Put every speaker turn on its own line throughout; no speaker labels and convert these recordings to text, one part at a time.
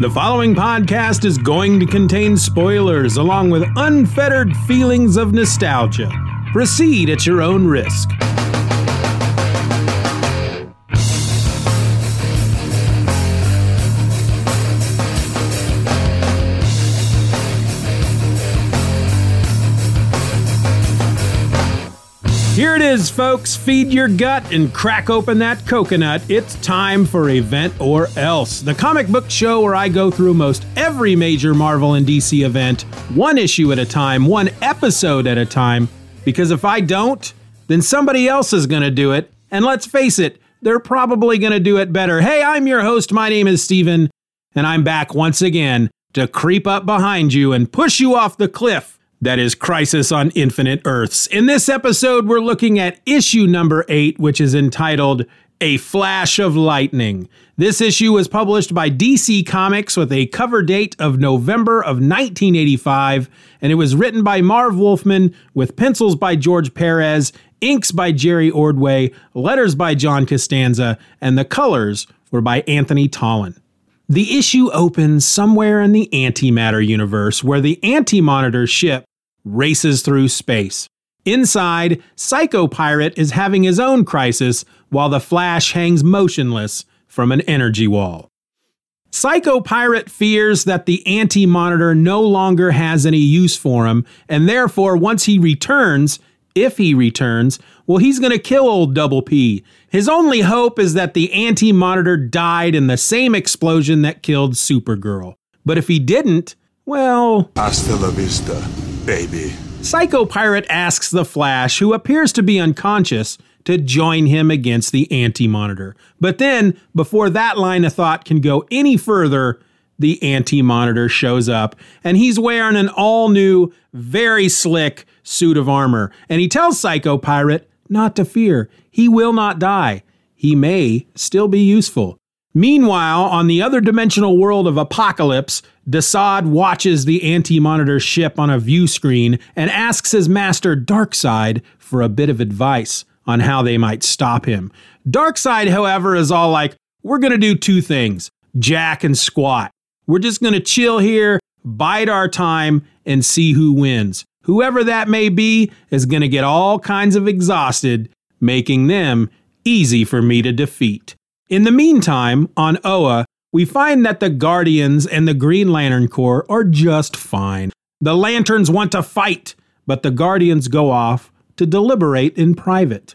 The following podcast is going to contain spoilers along with unfettered feelings of nostalgia. Proceed at your own risk. Here it is, folks. Feed your gut and crack open that coconut. It's time for Event or Else, the comic book show where I go through most every major Marvel and DC event, one issue at a time, one episode at a time. Because if I don't, then somebody else is going to do it. And let's face it, they're probably going to do it better. Hey, I'm your host. My name is Steven, and I'm back once again to creep up behind you and push you off the cliff that is Crisis on Infinite Earths. In this episode, we're looking at issue number eight, which is entitled A Flash of Lightning. This issue was published by DC Comics with a cover date of November of 1985, and it was written by Marv Wolfman with pencils by George Perez, inks by Jerry Ordway, letters by John Costanza, and the colors were by Anthony Tollin. The issue opens somewhere in the antimatter universe where the Anti Monitor ship races through space. Inside, Psycho Pirate is having his own crisis while the Flash hangs motionless from an energy wall. Psycho Pirate fears that the Anti Monitor no longer has any use for him, and therefore, once he returns, if he returns, well, he's going to kill old Double P. His only hope is that the Anti Monitor died in the same explosion that killed Supergirl. But if he didn't, well.
Hasta la vista, baby.
Psycho Pirate asks the Flash, who appears to be unconscious, to join him against the Anti Monitor. But then, before that line of thought can go any further, the Anti Monitor shows up, and he's wearing an all new, very slick suit of armor. And he tells Psycho Pirate not to fear. He will not die. He may still be useful. Meanwhile, on the other dimensional world of Apokolips, Desaad watches the Anti Monitor ship on a view screen and asks his master Darkseid for a bit of advice on how they might stop him. Darkseid, however, is all like, we're going to do two things jack and squat. We're just going to chill here, bide our time, and see who wins. Whoever that may be is going to get all kinds of exhausted, making them easy for me to defeat. In the meantime, on Oa, we find that the Guardians and the Green Lantern Corps are just fine. The Lanterns want to fight, but the Guardians go off to deliberate in private.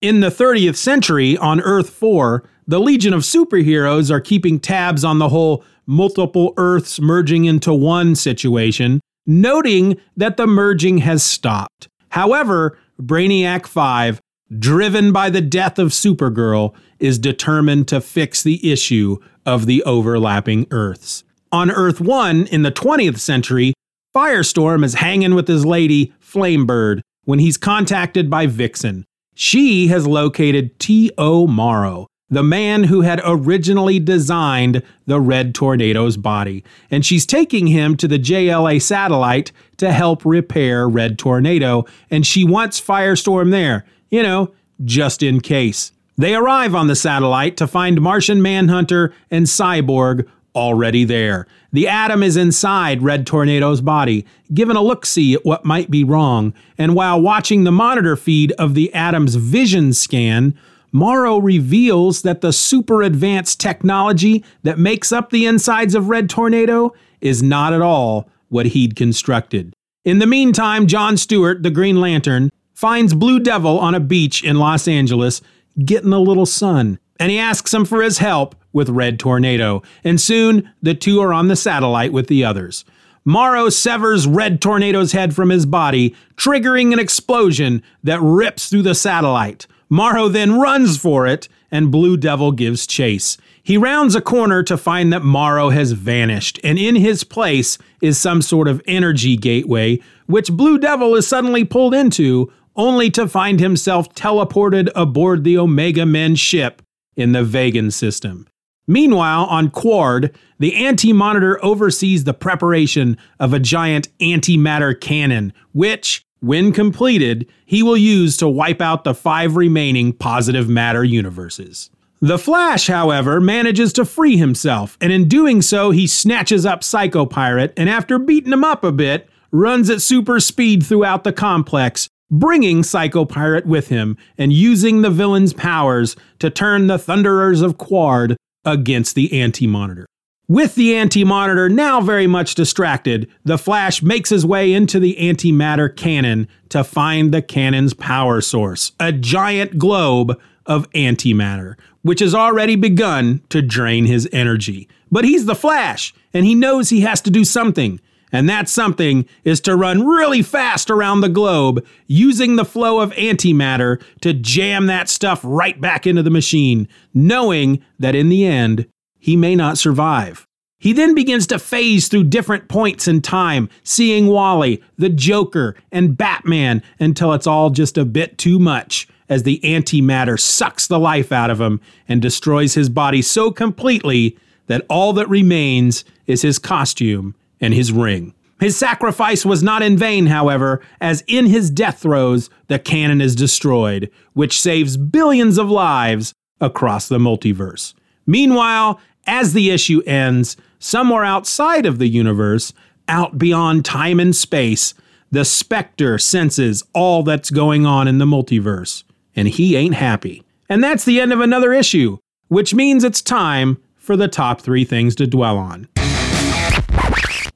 In the 30th century, on Earth 4, the Legion of Superheroes are keeping tabs on the whole multiple Earths merging into one situation, noting that the merging has stopped. However, Brainiac 5, driven by the death of Supergirl, is determined to fix the issue of the overlapping Earths. On Earth 1 in the 20th century, Firestorm is hanging with his lady, Flamebird, when he's contacted by Vixen. She has located T.O. Morrow, the man who had originally designed the Red Tornado's body, and she's taking him to the JLA satellite to help repair Red Tornado, and she wants Firestorm there, you know, just in case. They arrive on the satellite to find Martian Manhunter and Cyborg already there. The Atom is inside Red Tornado's body, given a look see at what might be wrong, and while watching the monitor feed of the Atom's vision scan, Morrow reveals that the super advanced technology that makes up the insides of Red Tornado is not at all what he'd constructed. In the meantime, John Stewart, the Green Lantern, finds Blue Devil on a beach in Los Angeles getting a little sun, and he asks him for his help with Red Tornado, and soon the two are on the satellite with the others. Morrow severs Red Tornado's head from his body, triggering an explosion that rips through the satellite. Morrow then runs for it, and Blue Devil gives chase. He rounds a corner to find that Morrow has vanished, and in his place is some sort of energy gateway, which Blue Devil is suddenly pulled into only to find himself teleported aboard the Omega Men ship in the Vegan system. Meanwhile, on Qward, the Anti Monitor oversees the preparation of a giant antimatter cannon, which, when completed, he will use to wipe out the five remaining positive matter universes. The Flash, however, manages to free himself, and in doing so, he snatches up Psycho Pirate and, after beating him up a bit, runs at super speed throughout the complex, bringing Psycho Pirate with him and using the villain's powers to turn the Thunderers of Qward against the Anti Monitor. With the Anti Monitor now very much distracted, the Flash makes his way into the antimatter cannon to find the cannon's power source, a giant globe of antimatter, which has already begun to drain his energy. But he's the Flash, and he knows he has to do something. And that something is to run really fast around the globe using the flow of antimatter to jam that stuff right back into the machine, knowing that in the end, he may not survive. He then begins to phase through different points in time, seeing Wally, the Joker, and Batman until it's all just a bit too much as the antimatter sucks the life out of him and destroys his body so completely that all that remains is his costume and his ring. His sacrifice was not in vain, however, as in his death throes, the cannon is destroyed, which saves billions of lives across the multiverse. Meanwhile, as the issue ends, somewhere outside of the universe, out beyond time and space, the Spectre senses all that's going on in the multiverse and he ain't happy. And that's the end of another issue, which means it's time for the top three things to dwell on.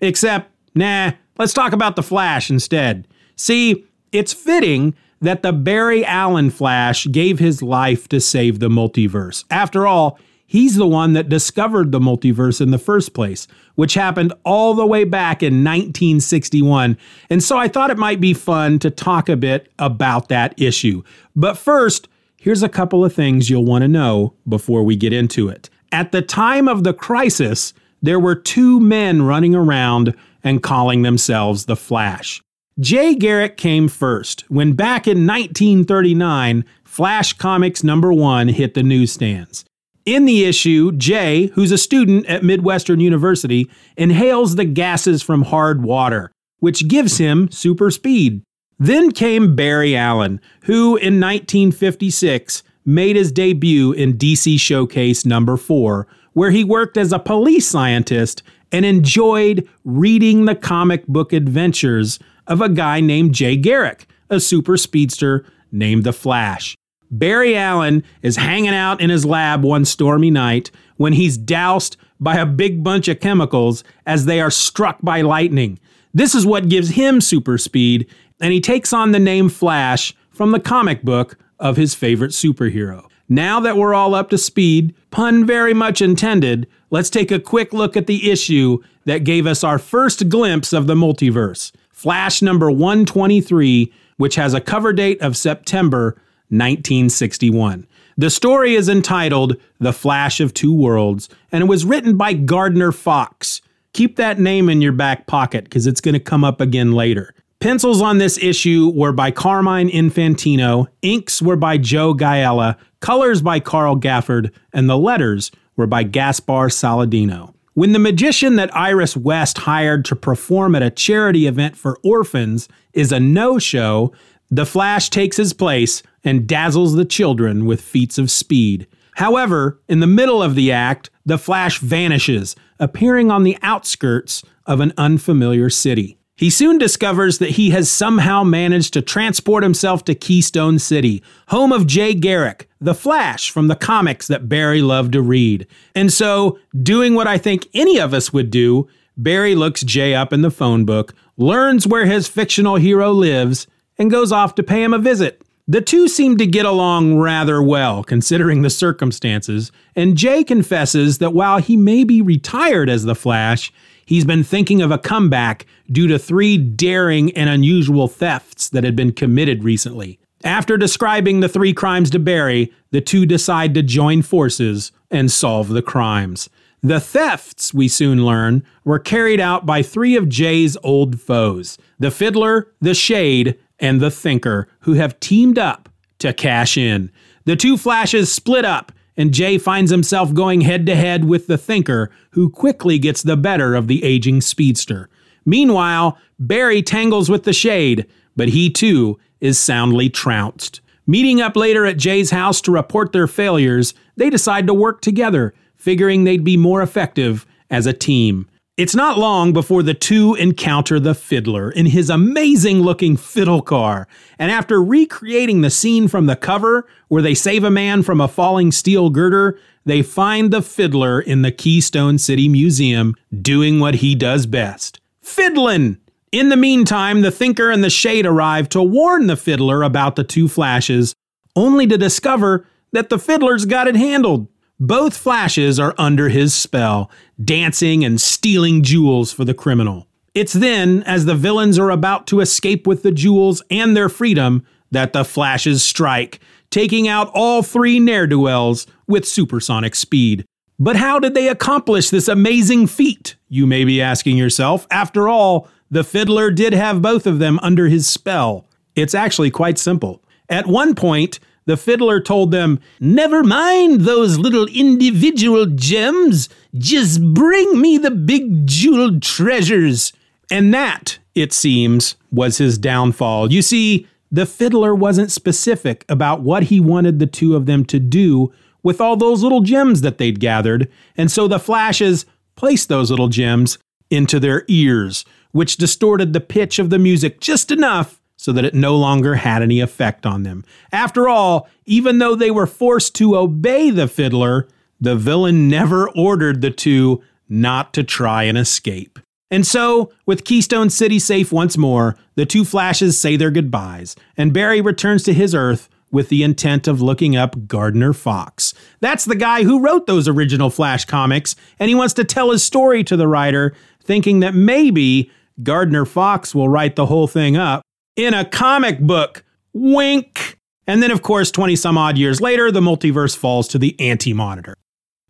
Except, nah, let's talk about the Flash instead. See, it's fitting that the Barry Allen Flash gave his life to save the multiverse. After all, he's the one that discovered the multiverse in the first place, which happened all the way back in 1961. And so I thought it might be fun to talk a bit about that issue. But first, here's a couple of things you'll want to know before we get into it. At the time of the crisis, there were two men running around and calling themselves the Flash. Jay Garrick came first when back in 1939, Flash Comics number one hit the newsstands. In the issue, Jay, who's a student at Midwestern University, inhales the gases from hard water, which gives him super speed. Then came Barry Allen, who in 1956 made his debut in DC Showcase number 4, where he worked as a police scientist and enjoyed reading the comic book adventures of a guy named Jay Garrick, a super speedster named the Flash. Barry Allen is hanging out in his lab one stormy night when he's doused by a big bunch of chemicals as they are struck by lightning. This is what gives him super speed, and he takes on the name Flash from the comic book of his favorite superhero. Now that we're all up to speed, pun very much intended, let's take a quick look at the issue that gave us our first glimpse of the multiverse Flash number 123, which has a cover date of September 1961. The story is entitled The Flash of Two Worlds, and it was written by Gardner Fox. Keep that name in your back pocket because it's going to come up again later. Pencils on this issue were by Carmine Infantino, inks were by Joe Giella, colors by Carl Gafford, and the letters were by Gaspar Saladino. When the magician that Iris West hired to perform at a charity event for orphans is a no show, the Flash takes his place and dazzles the children with feats of speed. However, in the middle of the act, the Flash vanishes, appearing on the outskirts of an unfamiliar city. He soon discovers that he has somehow managed to transport himself to Keystone City, home of Jay Garrick, the Flash from the comics that Barry loved to read. And so, doing what I think any of us would do, Barry looks Jay up in the phone book, learns where his fictional hero lives, and goes off to pay him a visit. The two seem to get along rather well, considering the circumstances, and Jay confesses that while he may be retired as the Flash, he's been thinking of a comeback due to three daring and unusual thefts that had been committed recently. After describing the three crimes to Barry, the two decide to join forces and solve the crimes. The thefts, we soon learn, were carried out by three of Jay's old foes the Fiddler, the Shade, and the Thinker, who have teamed up to cash in. The two flashes split up, and Jay finds himself going head to head with the Thinker, who quickly gets the better of the aging speedster. Meanwhile, Barry tangles with the Shade, but he too is soundly trounced. Meeting up later at Jay's house to report their failures, they decide to work together, figuring they'd be more effective as a team. It's not long before the two encounter the fiddler in his amazing looking fiddle car. And after recreating the scene from the cover where they save a man from a falling steel girder, they find the fiddler in the Keystone City Museum doing what he does best fiddlin'. In the meantime, the Thinker and the Shade arrive to warn the fiddler about the two flashes, only to discover that the fiddler's got it handled. Both flashes are under his spell, dancing and stealing jewels for the criminal. It's then, as the villains are about to escape with the jewels and their freedom, that the flashes strike, taking out all three ne'er do wells with supersonic speed. But how did they accomplish this amazing feat? You may be asking yourself. After all, the fiddler did have both of them under his spell. It's actually quite simple. At one point, the fiddler told them, Never mind those little individual gems, just bring me the big jeweled treasures. And that, it seems, was his downfall. You see, the fiddler wasn't specific about what he wanted the two of them to do with all those little gems that they'd gathered, and so the flashes placed those little gems into their ears, which distorted the pitch of the music just enough so that it no longer had any effect on them. After all, even though they were forced to obey the fiddler, the villain never ordered the two not to try and escape. And so, with Keystone City safe once more, the two Flashes say their goodbyes, and Barry returns to his Earth with the intent of looking up Gardner Fox. That's the guy who wrote those original Flash comics, and he wants to tell his story to the writer, thinking that maybe Gardner Fox will write the whole thing up in a comic book. Wink. And then, of course, 20 some odd years later, the multiverse falls to the Anti Monitor.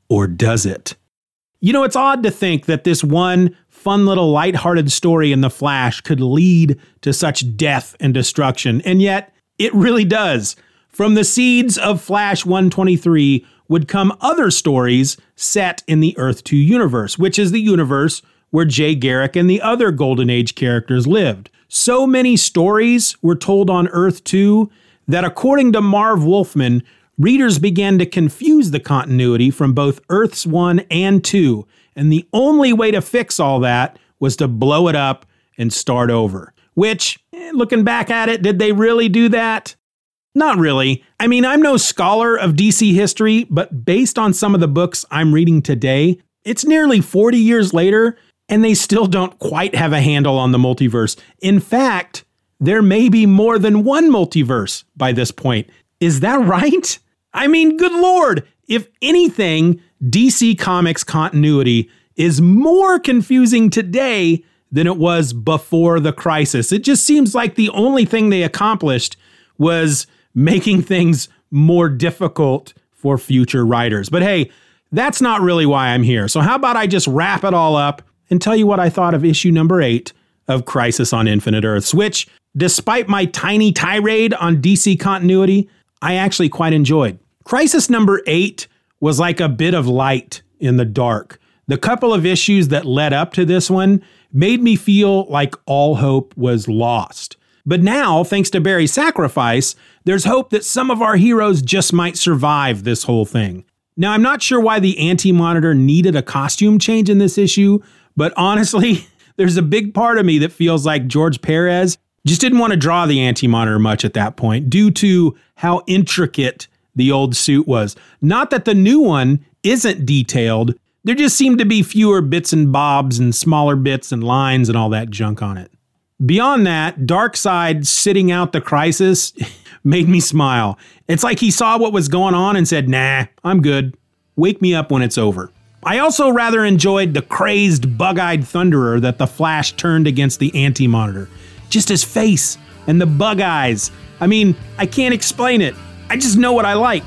Or does it? You know, it's odd to think that this one fun little light-hearted story in The Flash could lead to such death and destruction, and yet it really does. From the seeds of Flash 123 would come other stories set in the Earth 2 universe, which is the universe where Jay Garrick and the other Golden Age characters lived. So many stories were told on Earth 2 that, according to Marv Wolfman, readers began to confuse the continuity from both Earths 1 and 2. And the only way to fix all that was to blow it up and start over. Which, eh, looking back at it, did they really do that? Not really. I mean, I'm no scholar of DC history, but based on some of the books I'm reading today, it's nearly 40 years later, and they still don't quite have a handle on the multiverse. In fact, there may be more than one multiverse by this point. Is that right? I mean, good lord, if anything, DC Comics continuity is more confusing today than it was before the crisis. It just seems like the only thing they accomplished was making things more difficult for future writers. But hey, that's not really why I'm here. So, how about I just wrap it all up and tell you what I thought of issue number eight of Crisis on Infinite Earths, which, despite my tiny tirade on DC continuity, I actually quite enjoyed. Crisis number eight was like a bit of light in the dark. The couple of issues that led up to this one made me feel like all hope was lost. But now, thanks to Barry's sacrifice, there's hope that some of our heroes just might survive this whole thing. Now, I'm not sure why the Anti Monitor needed a costume change in this issue, but honestly, there's a big part of me that feels like George Perez just didn't want to draw the Anti Monitor much at that point due to how intricate the old suit was. Not that the new one isn't detailed, there just seemed to be fewer bits and bobs and smaller bits and lines and all that junk on it. Beyond that, Darkseid sitting out the crisis made me smile. It's like he saw what was going on and said, Nah, I'm good. Wake me up when it's over. I also rather enjoyed the crazed, bug eyed Thunderer that the Flash turned against the Anti Monitor. Just his face and the bug eyes. I mean, I can't explain it. I just know what I like.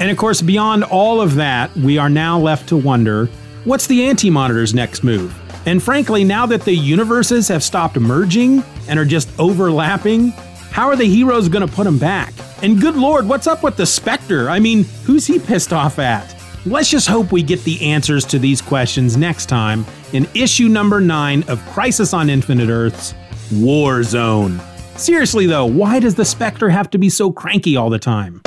And of course, beyond all of that, we are now left to wonder what's the Anti Monitor's next move? And frankly, now that the universes have stopped merging and are just overlapping, how are the heroes going to put them back? And good lord, what's up with the Spectre? I mean, who's he pissed off at? Let's just hope we get the answers to these questions next time in issue number 9 of Crisis on Infinite Earths War Zone. Seriously though, why does the Spectre have to be so cranky all the time?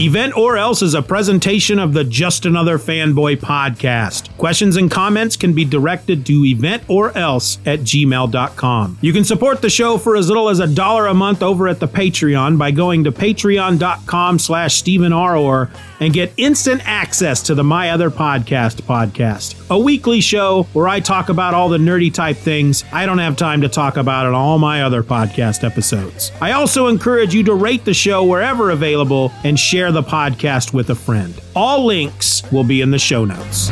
Event or Else is a presentation of the Just Another Fanboy podcast. Questions and comments can be directed to event or else at gmail.com. You can support the show for as little as a dollar a month over at the Patreon by going to patreon.com slash Stephen Orr and get instant access to the My Other Podcast podcast, a weekly show where I talk about all the nerdy type things I don't have time to talk about in all my other podcast episodes. I also encourage you to rate the show wherever available and share the podcast with a friend. All links will be in the show notes.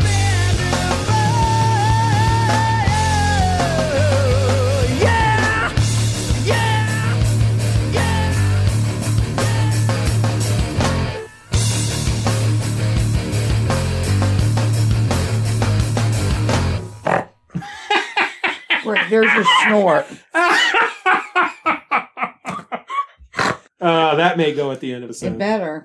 Wait, there's your snort.
Uh, that may go at the end of the
It better.